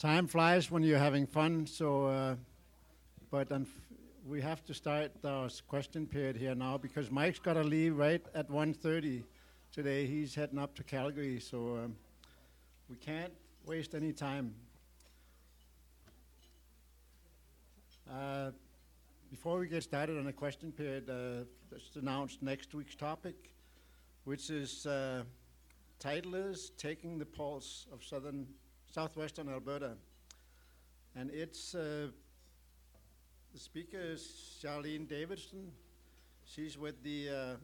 Time flies when you're having fun, so, uh, but we have to start our question period here now because Mike's got to leave right at 1.30 today. He's heading up to Calgary, so um, we can't waste any time. Uh, before we get started on the question period, uh, let's announce next week's topic, which is uh, title is Taking the Pulse of Southern Southwestern Alberta. And it's uh, the speaker is Charlene Davidson. She's with the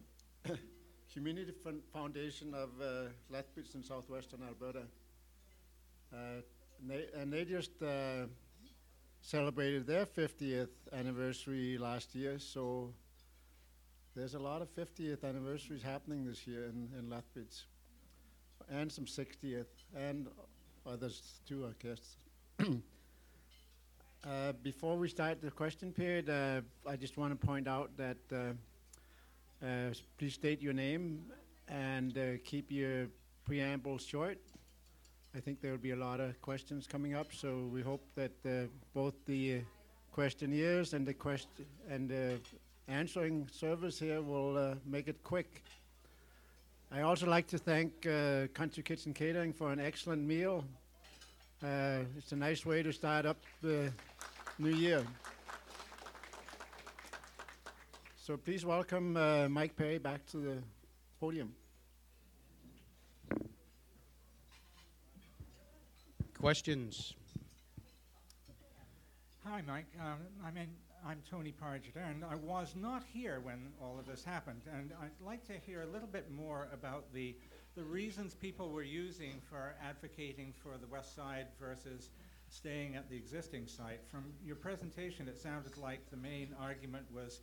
uh, Community Foundation of uh, Lethbridge in southwestern Alberta. Uh, and they just uh, celebrated their 50th anniversary last year, so there's a lot of 50th anniversaries happening this year in, in Lethbridge, and some 60th, and others too, I guess. uh, before we start the question period, uh, I just want to point out that uh, uh, please state your name and uh, keep your preamble short. I think there will be a lot of questions coming up, so we hope that uh, both the questionnaires and the and the answering service here will make it quick. I also like to thank uh, Country Kitchen Catering for an excellent meal. Uh, it's a nice way to start up the new year. So please welcome uh, Mike Perry back to the podium. Questions? Hi, Mike. Um, I mean, I'm Tony Pargiter, and I was not here when all of this happened. And I'd like to hear a little bit more about the, the reasons people were using for advocating for the west side versus staying at the existing site. From your presentation, it sounded like the main argument was,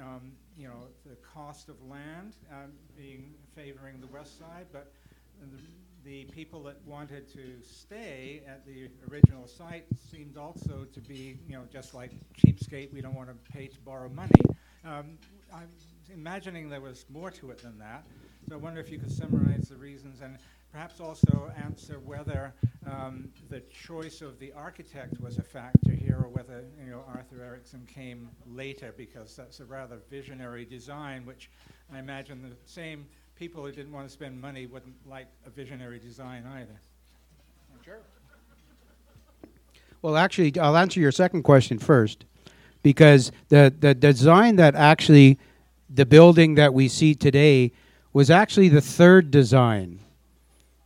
um, you know, the cost of land um, being favoring the west side, but the, the people that wanted to stay at the original site seemed also to be, you know, just like cheapskate, we don't want to pay to borrow money. Um, I'm imagining there was more to it than that. So I wonder if you could summarize the reasons and perhaps also answer whether um, the choice of the architect was a factor here or whether, you know, Arthur Erickson came later because that's a rather visionary design, which I imagine the same people who didn't want to spend money wouldn't like a visionary design either. Sure. Well, actually, I'll answer your second question first, because the the design that actually, the building that we see today, was actually the third design.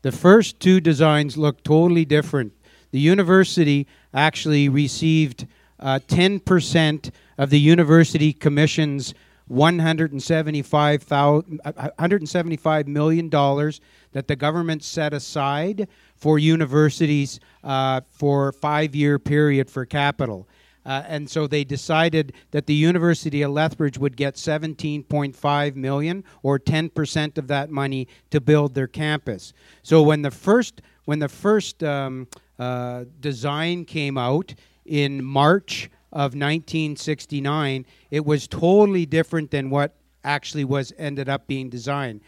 The first two designs look totally different. The university actually received uh, 10% of the university commission's 175,000 175 million dollars that the government set aside for universities uh, for five-year period for capital. Uh, and so they decided that the University of Lethbridge would get 17.5 million or 10% of that money to build their campus. So when the first when the first um, uh, design came out in March of 1969, it was totally different than what actually was ended up being designed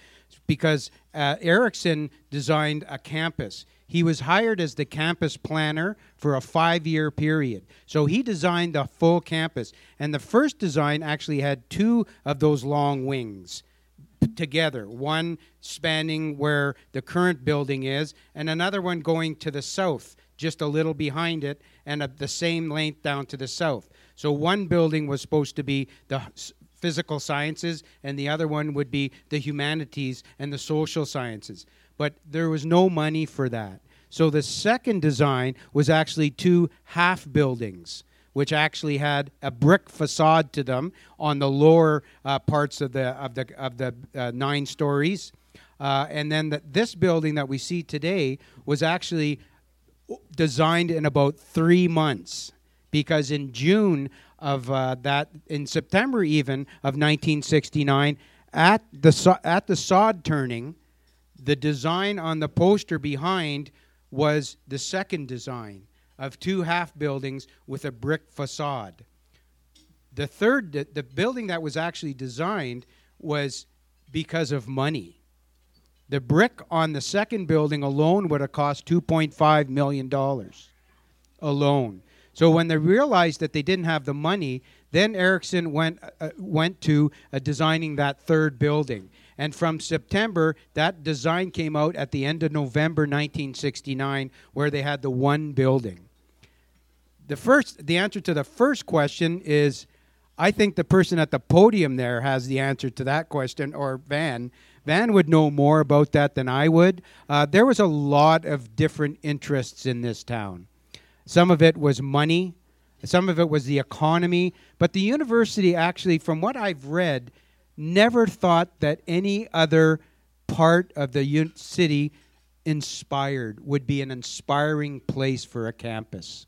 because uh, Erickson designed a campus. He was hired as the campus planner for a five year period. So he designed the full campus. And the first design actually had two of those long wings together one spanning where the current building is, and another one going to the south, just a little behind it, and a, the same length down to the south. So one building was supposed to be the physical sciences, and the other one would be the humanities and the social sciences. But there was no money for that. So the second design was actually two half buildings, which actually had a brick facade to them on the lower uh, parts of the of the of the uh, nine stories, uh, and then the, this building that we see today was actually designed in about three months because in June of uh, that, in September even of 1969, at the at the sod turning, the design on the poster behind was the second design of two half buildings with a brick facade. The third, the, the building that was actually designed was because of money. The brick on the second building alone would have cost $2.5 million. alone. So when they realized that they didn't have the money, then Erickson went uh, went to uh, designing that third building. And from September, that design came out at the end of November 1969, where they had the one building. The first, the answer to the first question is, I think the person at the podium there has the answer to that question, or Van. Van would know more about that than I would. Uh, there was a lot of different interests in this town. Some of it was money, some of it was the economy, but the university actually, from what I've read, never thought that any other part of the city inspired would be an inspiring place for a campus.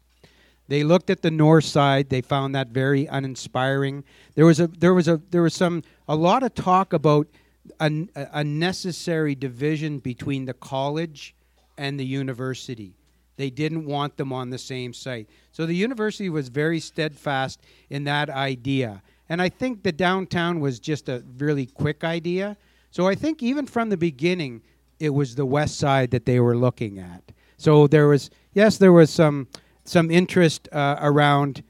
They looked at the north side. They found that very uninspiring. There was a there was a there was some a lot of talk about a, a necessary division between the college and the university. They didn't want them on the same site. So the university was very steadfast in that idea. And I think the downtown was just a really quick idea. So I think even from the beginning, it was the west side that they were looking at. So there was, yes, there was some some interest uh, around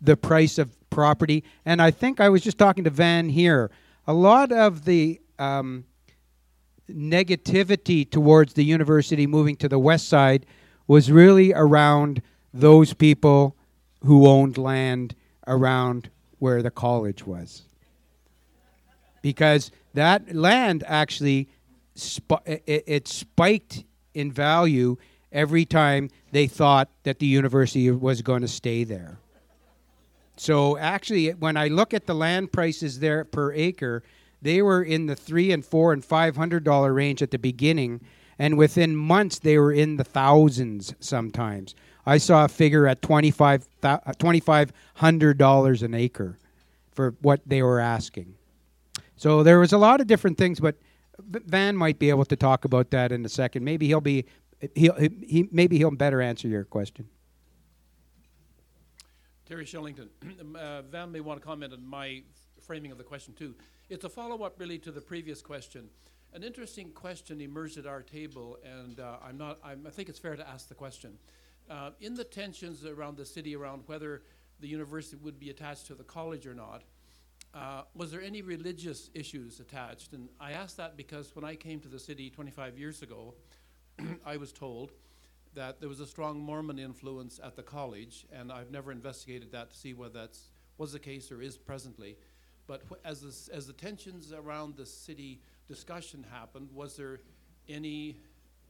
the price of property, and I think I was just talking to Van here. A lot of the um, negativity towards the university moving to the west side was really around those people who owned land around where the college was. Because that land actually sp- it, it spiked in value every time they thought that the university was going to stay there. So actually, when I look at the land prices there per acre, they were in the three and four and five hundred dollar range at the beginning, and within months they were in the thousands sometimes. I saw a figure at twenty five twenty five hundred dollars an acre for what they were asking. So there was a lot of different things, but Van might be able to talk about that in a second. Maybe he'll be he'll, he maybe he'll better answer your question. Terry Shillington. uh, Van may want to comment on my framing of the question too. It's a follow-up really to the previous question. An interesting question emerged at our table, and uh, I'm not. I'm, i think it's fair to ask the question. Uh, in the tensions around the city around whether the university would be attached to the college or not, uh, was there any religious issues attached? And I ask that because when I came to the city 25 years ago, I was told that there was a strong Mormon influence at the college, and I've never investigated that to see whether that was the case or is presently. But wh- as, the, as the tensions around the city discussion happened, was there any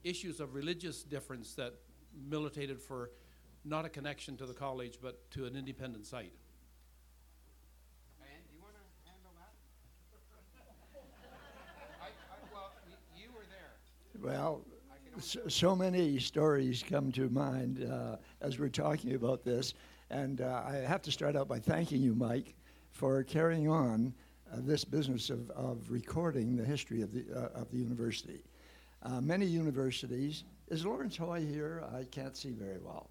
issues of religious difference that militated for not a connection to the college but to an independent site? do you want to handle that? I, I, well, you were there. Well, so, so many stories come to mind uh, as we're talking about this, and uh, I have to start out by thanking you, Mike, for carrying on uh, this business of, of recording the history of the, uh, of the university. Uh, many universities, is Lawrence Hoy here? I can't see very well.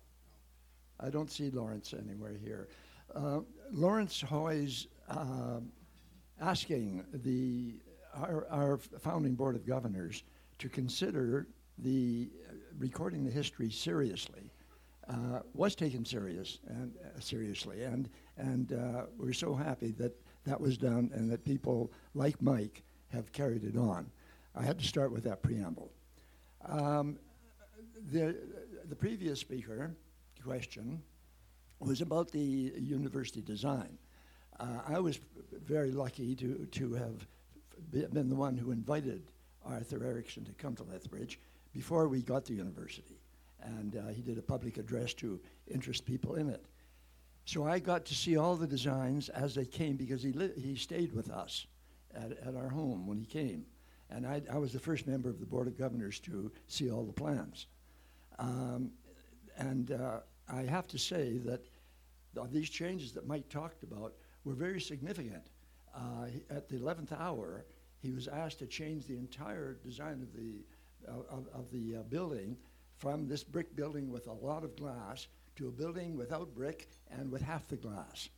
I don't see Lawrence anywhere here. Uh, Lawrence Hoy's uh, asking the, our, our founding board of governors to consider the uh, recording the history seriously was taken serious and seriously, and and uh, we're so happy that that was done and that people like Mike have carried it on. I had to start with that preamble. Um, the the previous speaker question was about the university design. Uh, I was very lucky to to have been the one who invited Arthur Erickson to come to Lethbridge before we got the university and uh, he did a public address to interest people in it. So I got to see all the designs as they came because he, li- he stayed with us at, at our home when he came. And I, I was the first member of the Board of Governors to see all the plans. Um, and uh, I have to say that th- these changes that Mike talked about were very significant. Uh, he, at the 11th hour, he was asked to change the entire design of the, uh, of, of the uh, building from this brick building with a lot of glass to a building without brick and with half the glass.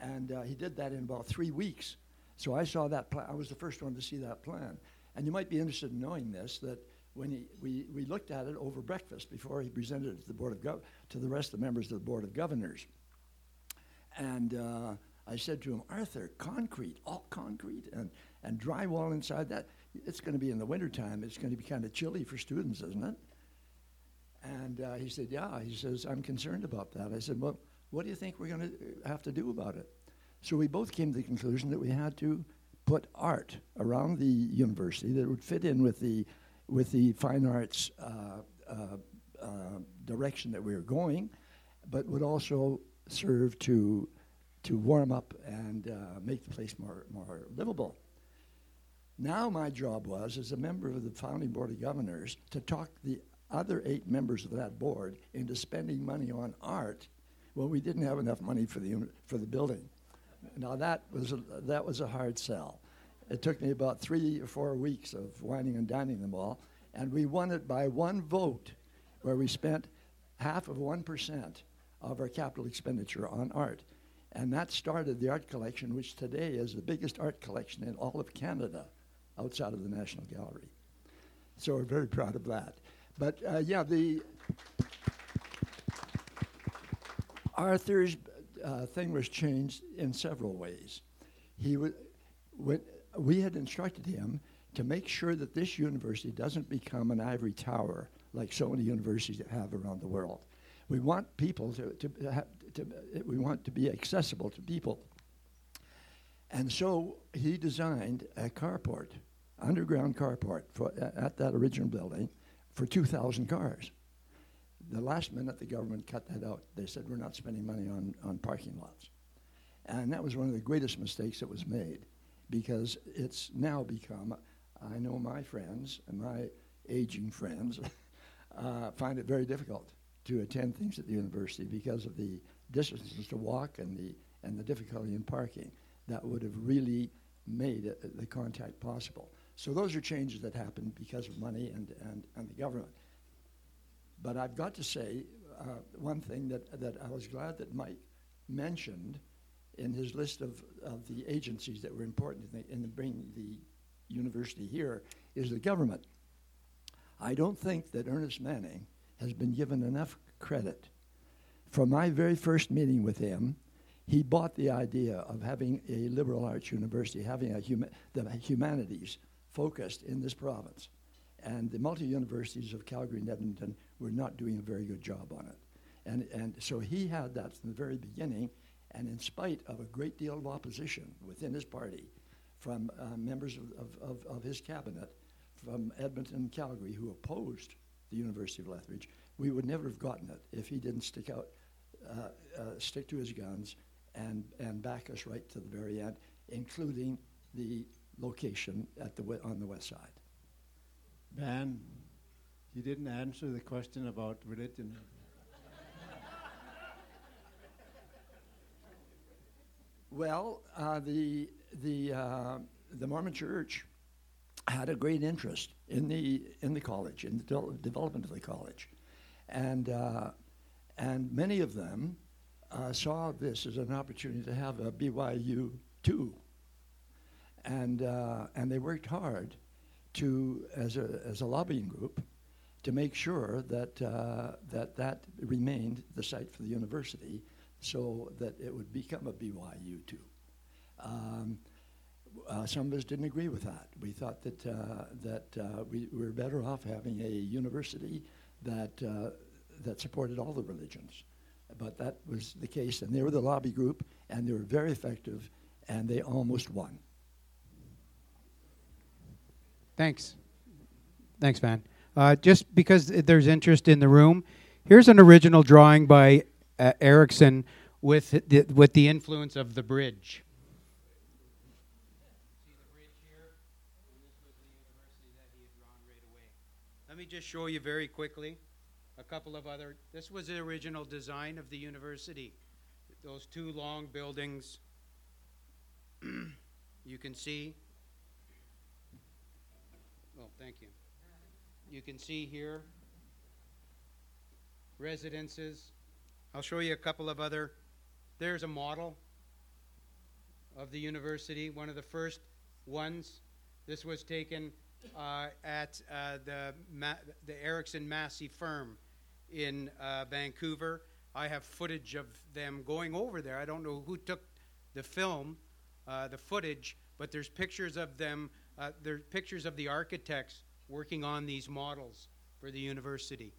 And uh, he did that in about three weeks. So I saw that plan. I was the first one to see that plan. And you might be interested in knowing this that when he, we, we looked at it over breakfast before he presented it to the board of gov- to the rest of the members of the board of governors. And uh, I said to him, Arthur, concrete, all concrete, and, and drywall inside that. It's going to be in the wintertime. It's going to be kind of chilly for students, isn't it? And uh, he said, Yeah. He says, I'm concerned about that. I said, Well, what do you think we're going to have to do about it? So we both came to the conclusion that we had to put art around the university that would fit in with the, with the fine arts uh, uh, uh, direction that we were going, but would also serve to, to warm up and uh, make the place more, more livable. Now my job was, as a member of the founding board of governors, to talk the other eight members of that board into spending money on art when we didn't have enough money for the for the building. Now that was a, that was a hard sell. It took me about three or four weeks of wining and dining them all, and we won it by one vote, where we spent half of one percent of our capital expenditure on art. And that started the art collection, which today is the biggest art collection in all of Canada outside of the National Gallery. So we're very proud of that. But uh, yeah, the Arthur's uh, thing was changed in several ways. He when, we had instructed him to make sure that this university doesn't become an ivory tower like so many universities that have around the world. We want people to, to, ha- to we want to be accessible to people. And so he designed a carport, underground carport for, at that original building for 2,000 cars. The last minute, the government cut that out. They said, we're not spending money on, on parking lots. And that was one of the greatest mistakes that was made because it's now become, I know my friends and my aging friends uh, find it very difficult to attend things at the university because of the distances to walk and the, and the difficulty in parking. That would have really made it, the contact possible. So those are changes that happened because of money and, and, and the government. But I've got to say uh, one thing that, that I was glad that Mike mentioned in his list of, of the agencies that were important in, the, in bringing the university here is the government. I don't think that Ernest Manning has been given enough credit. From my very first meeting with him, he bought the idea of having a liberal arts university, having a huma- the humanities focused in this province. And the multi universities of Calgary and Edmonton were not doing a very good job on it. And, and so he had that from the very beginning, and in spite of a great deal of opposition within his party from uh, members of, of, of, of his cabinet from Edmonton and Calgary who opposed the University of Lethbridge, we would never have gotten it if he didn't stick out, uh, uh, stick to his guns, and, and back us right to the very end, including the location at the, we- on the west side. Ben, you didn't answer the question about religion. Well, uh, the the uh, the Mormon Church had a great interest in the in the college, in the de- development of the college, and uh, and many of them uh, saw this as an opportunity to have a BYU too, and uh, and they worked hard to as a as a lobbying group to make sure that uh, that that remained the site for the university, so that it would become a BYU too. Um, uh, some of us didn't agree with that. We thought that uh, that uh, we were better off having a university that uh, that supported all the religions, but that was the case, and they were the lobby group, and they were very effective, and they almost won. Thanks. Thanks, Van. Uh, just because there's interest in the room, here's an original drawing by uh, Erickson with the, with the influence of the bridge. Let me just show you very quickly a couple of other. This was the original design of the university. Those two long buildings. you can see. Oh, thank you. You can see here residences. I'll show you a couple of other. There's a model of the university, one of the first ones. This was taken uh, at uh, the Ma- the Erickson Massey firm in uh, Vancouver. I have footage of them going over there. I don't know who took the film, uh, the footage, but there's pictures of them. Uh, there's pictures of the architects working on these models for the university.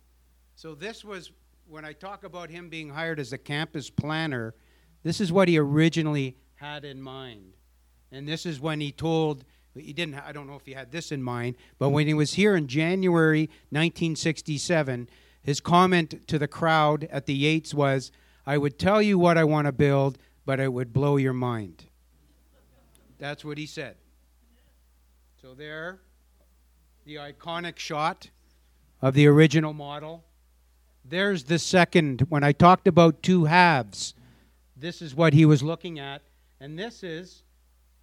So this was when I talk about him being hired as a campus planner. This is what he originally had in mind, and this is when he told he didn't. I don't know if he had this in mind, but when he was here in January 1967, his comment to the crowd at the Yates was, "I would tell you what I want to build, but it would blow your mind." That's what he said. So there, the iconic shot of the original model. There's the second. When I talked about two halves, this is what he was looking at, and this is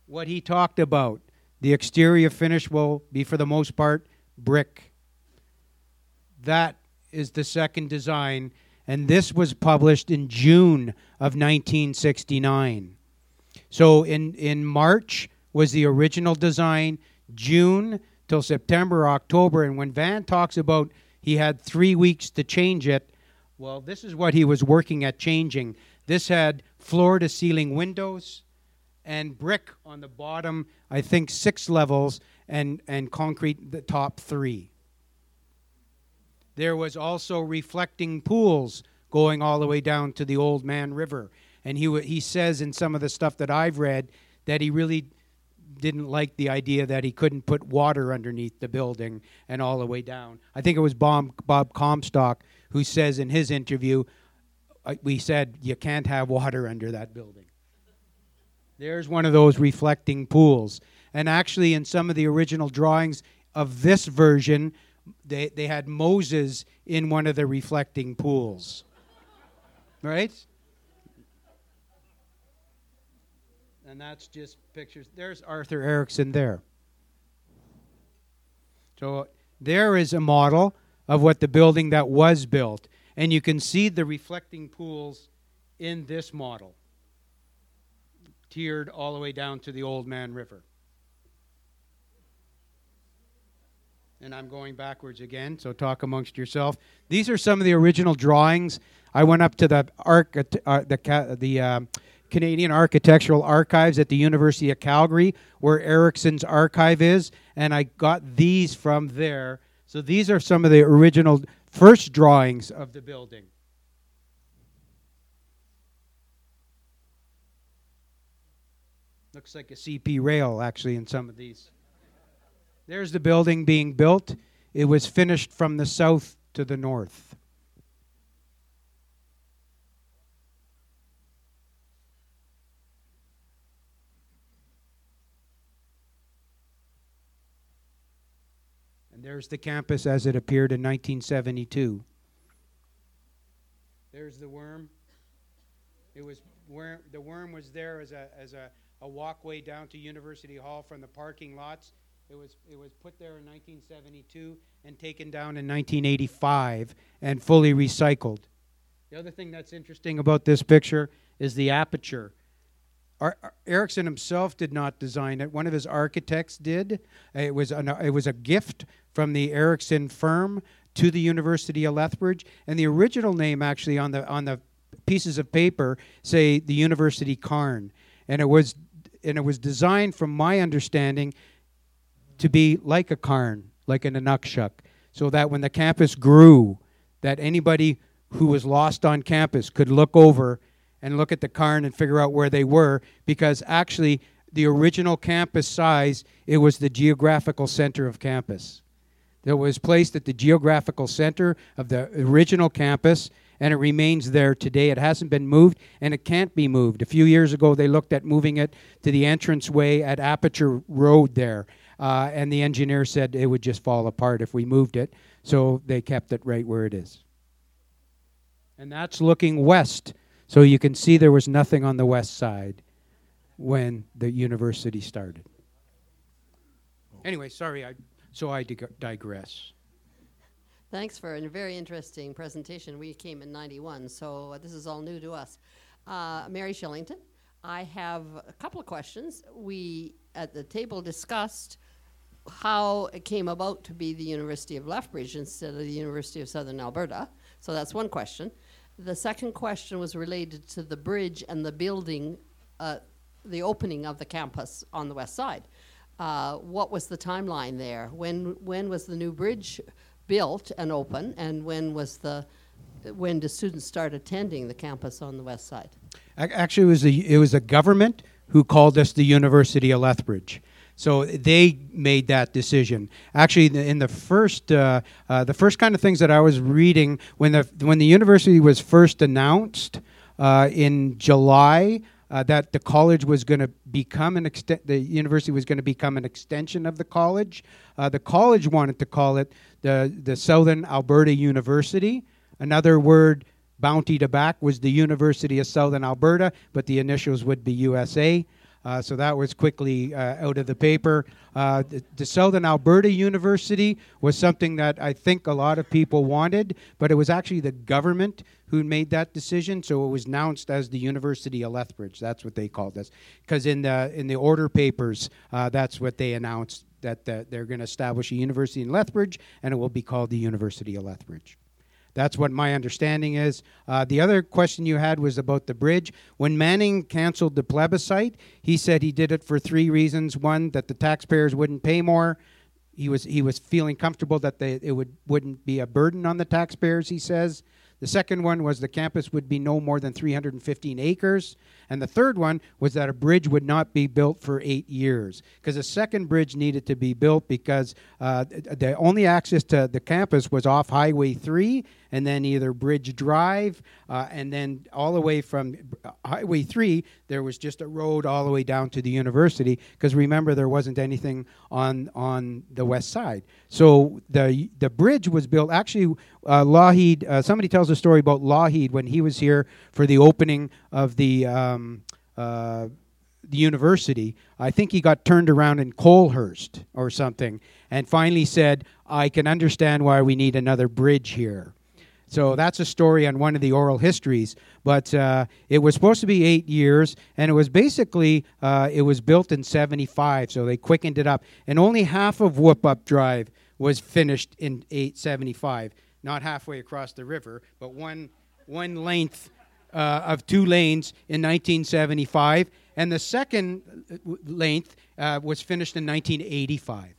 what he talked about. The exterior finish will be, for the most part, brick. That is the second design, and this was published in June of 1969. So in, in March was the original design, June till September, October, and when Van talks about he had three weeks to change it, well, this is what he was working at changing. This had floor to ceiling windows and brick on the bottom, I think six levels, and, and concrete the top three. There was also reflecting pools going all the way down to the Oldman River. And he, he says in some of the stuff that I've read that he really didn't like the idea that he couldn't put water underneath the building and all the way down. I think it was Bob, Bob Comstock who says in his interview, uh, we said, you can't have water under that building. There's one of those reflecting pools. And actually, in some of the original drawings of this version, they, they had Moses in one of the reflecting pools. Right? And that's just pictures. There's Arthur Erickson there. So there is a model of what the building that was built. And you can see the reflecting pools in this model, tiered all the way down to the Oldman River. And I'm going backwards again, so talk amongst yourself. These are some of the original drawings. I went up to the arch, uh, the the um, Canadian Architectural Archives at the University of Calgary, where Erickson's archive is, and I got these from there. So these are some of the original first drawings of the building. Looks like a CP rail, actually, in some of these. There's the building being built. It was finished from the south to the north. There's the campus as it appeared in 1972. There's the worm. It was the worm was there as a as a, a walkway down to University Hall from the parking lots. It was it was put there in 1972 and taken down in 1985 and fully recycled. The other thing that's interesting about this picture is the aperture. Ar- Erickson himself did not design it. One of his architects did. It was an, it was a gift from the Erickson firm to the University of Lethbridge, and the original name actually on the on the pieces of paper say the University Cairn, and it was and it was designed, from my understanding, to be like a cairn, like an Inukshuk, so that when the campus grew, that anybody who was lost on campus could look over and look at the cairn and figure out where they were, because actually the original campus size, it was the geographical center of campus. It was placed at the geographical center of the original campus, and it remains there today. It hasn't been moved, and it can't be moved. A few years ago, they looked at moving it to the entranceway at Aperture Road there, uh, and the engineer said it would just fall apart if we moved it, so they kept it right where it is. And that's looking west, so you can see there was nothing on the west side when the university started. Anyway, sorry, I, so I dig- digress. Thanks for a very interesting presentation. We came in 91, so this is all new to us. Uh, Mary Shillington, I have a couple of questions. We, at the table, discussed how it came about to be the University of Lethbridge instead of the University of Southern Alberta. So that's one question. The second question was related to the bridge and the building, uh, the opening of the campus on the west side. Uh, what was the timeline there? When when was the new bridge built and open, and when was the when do students start attending the campus on the west side? Actually, it was a, it was a government who called us the University of Lethbridge. So they made that decision. Actually, in the first uh, uh, the first kind of things that I was reading when the when the university was first announced uh, in July. Uh, that the college was going to become an extent, the university was going to become an extension of the college. Uh, the college wanted to call it the the Southern Alberta University. Another word bounty to back was the University of Southern Alberta, but the initials would be USA. Uh, so that was quickly uh, out of the paper. Uh, the, the Southern Alberta University was something that I think a lot of people wanted, but it was actually the government who made that decision. So it was announced as the University of Lethbridge. That's what they called us, because in the in the order papers, uh, that's what they announced that the, they're going to establish a university in Lethbridge, and it will be called the University of Lethbridge. That's what my understanding is. Uh, the other question you had was about the bridge. When Manning canceled the plebiscite, he said he did it for three reasons. One, that the taxpayers wouldn't pay more. He was he was feeling comfortable that they, it would wouldn't be a burden on the taxpayers. He says. The second one was the campus would be no more than 315 acres. And the third one was that a bridge would not be built for eight years. Because a second bridge needed to be built because uh, the only access to the campus was off Highway 3 and then either Bridge Drive, uh, and then all the way from uh, Highway 3, there was just a road all the way down to the university. Because remember, there wasn't anything on on the west side. So the the bridge was built. Actually, uh, Lougheed. Uh, somebody tells a story about Lougheed when he was here for the opening of the. Um, uh, the university, I think he got turned around in Coalhurst or something, and finally said, "I can understand why we need another bridge here." So that's a story on one of the oral histories. But uh, it was supposed to be eight years, and it was basically uh, it was built in '75, so they quickened it up, and only half of Whoop Up Drive was finished in 875, not halfway across the river, but one one length uh, of two lanes in 1975, and the second uh, length uh, was finished in 1985.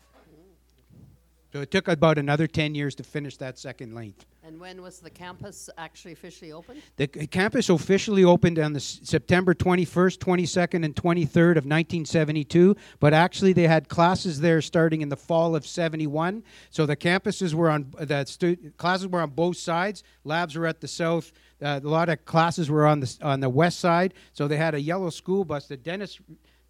So it took about another 10 years to finish that second length. And when was the campus actually officially opened? The campus officially opened on the S- September 21st, 22nd, and 23rd of 1972, but actually they had classes there starting in the fall of 71. So the campuses were on the stu- classes were on both sides. Labs were at the south. Uh, a lot of classes were on the on the west side. So they had a yellow school bus that Dennis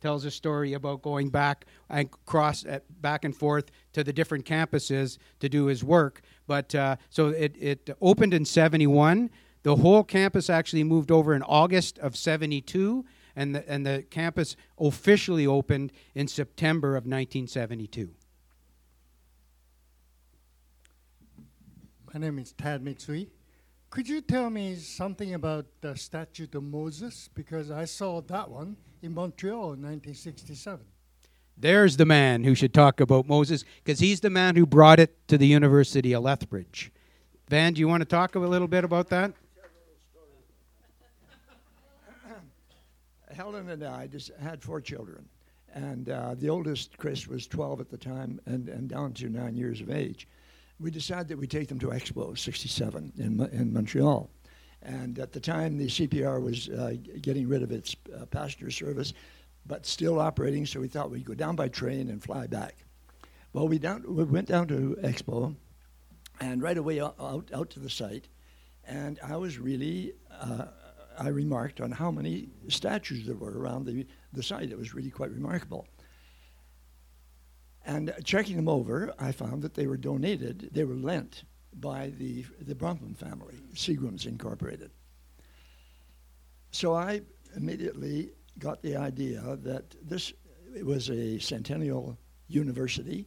tells a story about going back and cross uh, back and forth to the different campuses to do his work. But uh, so it, it opened in 71. The whole campus actually moved over in August of 72, and the, and the campus officially opened in September of 1972. My name is Tad Mitsui. Could you tell me something about the Statute of Moses? Because I saw that one in Montreal in 1967. There's the man who should talk about Moses, because he's the man who brought it to the University of Lethbridge. Van, do you want to talk a little bit about that? Helen and I just had four children, and uh, the oldest, Chris, was 12 at the time and, and down to nine years of age. We decided that we'd take them to Expo 67 in, in Montreal. And at the time, the CPR was uh, getting rid of its uh, passenger service, but still operating, so we thought we'd go down by train and fly back. Well, we, down, we went down to Expo, and right away out, out, to the site, and I was really, uh, I remarked on how many statues there were around the, the site. It was really quite remarkable. And checking them over, I found that they were donated, they were lent by the, the Bronfman family, Seagrams Incorporated. So I immediately got the idea that this it was a centennial university,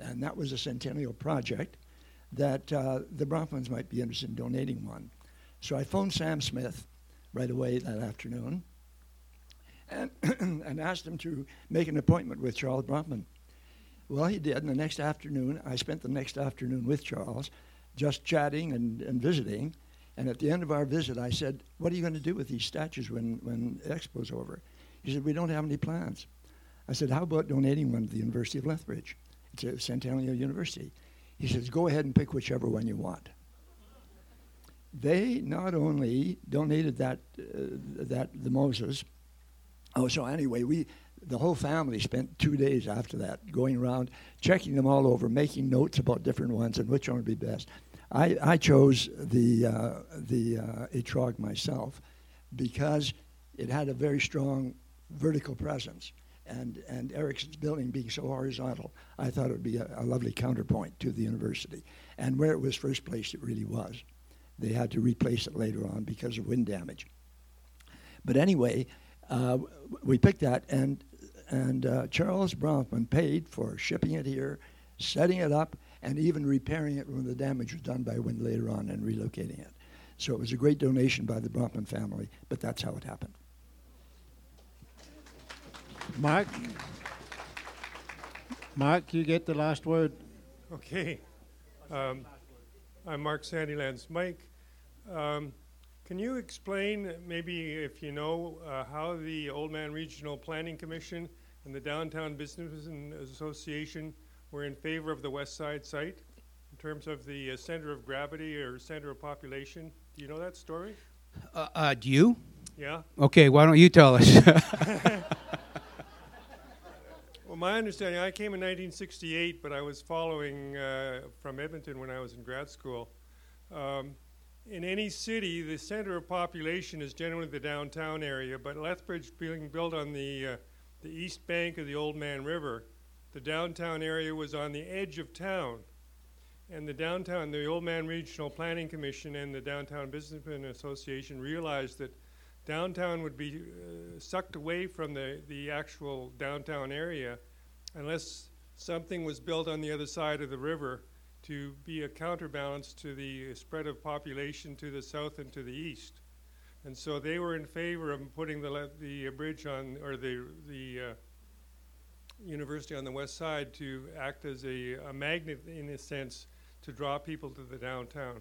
and that was a centennial project, that uh, the Bronfmans might be interested in donating one. So I phoned Sam Smith right away that afternoon and, and asked him to make an appointment with Charles Bronfman. Well, he did. And the next afternoon, I spent the next afternoon with Charles, just chatting and, and visiting. And at the end of our visit, I said, What are you going to do with these statues when, when Expo's over? He said, We don't have any plans. I said, How about donating one to the University of Lethbridge? It's a Centennial University. He says, Go ahead and pick whichever one you want. They not only donated that, uh, that the Moses, oh, so anyway, we, the whole family spent two days after that going around, checking them all over, making notes about different ones and which one would be best. I, I chose the, uh, the uh, Etrog myself because it had a very strong vertical presence. And, and Erickson's building being so horizontal, I thought it would be a, a lovely counterpoint to the university. And where it was first placed, it really was. They had to replace it later on because of wind damage. But anyway, uh, we picked that, and and uh, Charles Bronfman paid for shipping it here, setting it up, and even repairing it when the damage was done by wind later on and relocating it. So it was a great donation by the Bronfman family, but that's how it happened. Mark? Mark, you get the last word. Okay. Um, I'm Mark Sandylands. Mike, um, can you explain, maybe if you know, uh, how the Old Man Regional Planning Commission and the Downtown Business Association were in favor of the West Side site in terms of the uh, center of gravity or center of population? Do you know that story? Uh, uh, do you? Yeah. Okay, why don't you tell us? Well, my understanding, I came in 1968, but I was following uh, from Edmonton when I was in grad school. Um, in any city, the center of population is generally the downtown area, but Lethbridge being built on the, uh, the east bank of the Oldman River, the downtown area was on the edge of town. And the downtown, the Old Man Regional Planning Commission and the Downtown Businessmen Association realized that downtown would be uh, sucked away from the, the actual downtown area unless something was built on the other side of the river to be a counterbalance to the spread of population to the south and to the east. And so they were in favor of putting the, the bridge on, or the, the uh, university on the west side to act as a, a magnet, in a sense, to draw people to the downtown.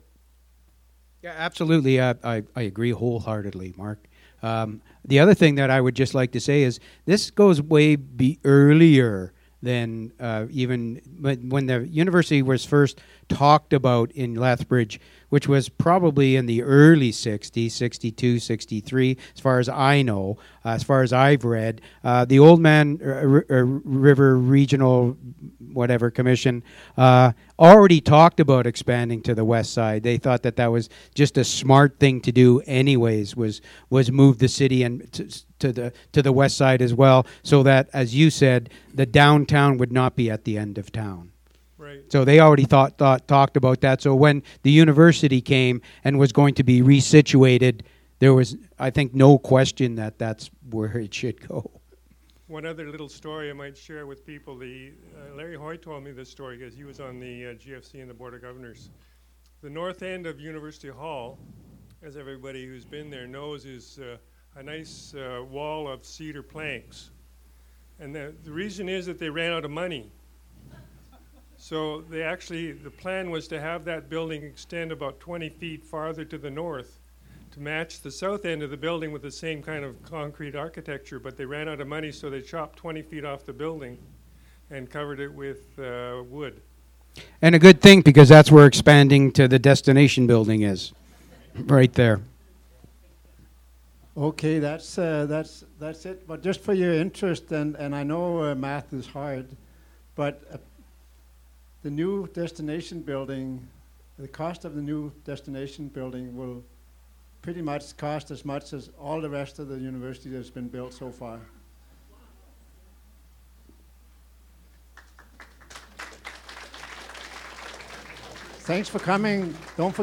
Yeah, absolutely. Uh, I, I agree wholeheartedly, Mark. Um, the other thing that I would just like to say is this goes way be earlier than uh, even when when the university was first talked about in Lethbridge, which was probably in the early 60s, 62, 63, as far as I know, uh, as far as I've read. Uh, the Old Man uh, R- R- River Regional whatever commission uh, already talked about expanding to the west side. They thought that that was just a smart thing to do, anyways. Was was move the city and to the to the west side as well, so that, as you said, the downtown would not be at the end of town. Right. So they already thought, thought talked about that. So when the university came and was going to be resituated, there was, I think, no question that that's where it should go. One other little story I might share with people. The uh, Larry Hoy told me this story because he was on the uh, GFC and the Board of Governors. The north end of University Hall, as everybody who's been there knows, is uh, a nice uh, wall of cedar planks. And the, the reason is that they ran out of money. So they actually, the plan was to have that building extend about 20 feet farther to the north to match the south end of the building with the same kind of concrete architecture, but they ran out of money, so they chopped 20 feet off the building and covered it with uh, wood. And a good thing because that's where expanding to the destination building is, right there. Okay, that's, uh, that's, that's it. But just for your interest, and, and I know uh, math is hard, but uh, the new destination building, the cost of the new destination building will pretty much cost as much as all the rest of the university that's been built so far. Thanks for coming. Don't forget.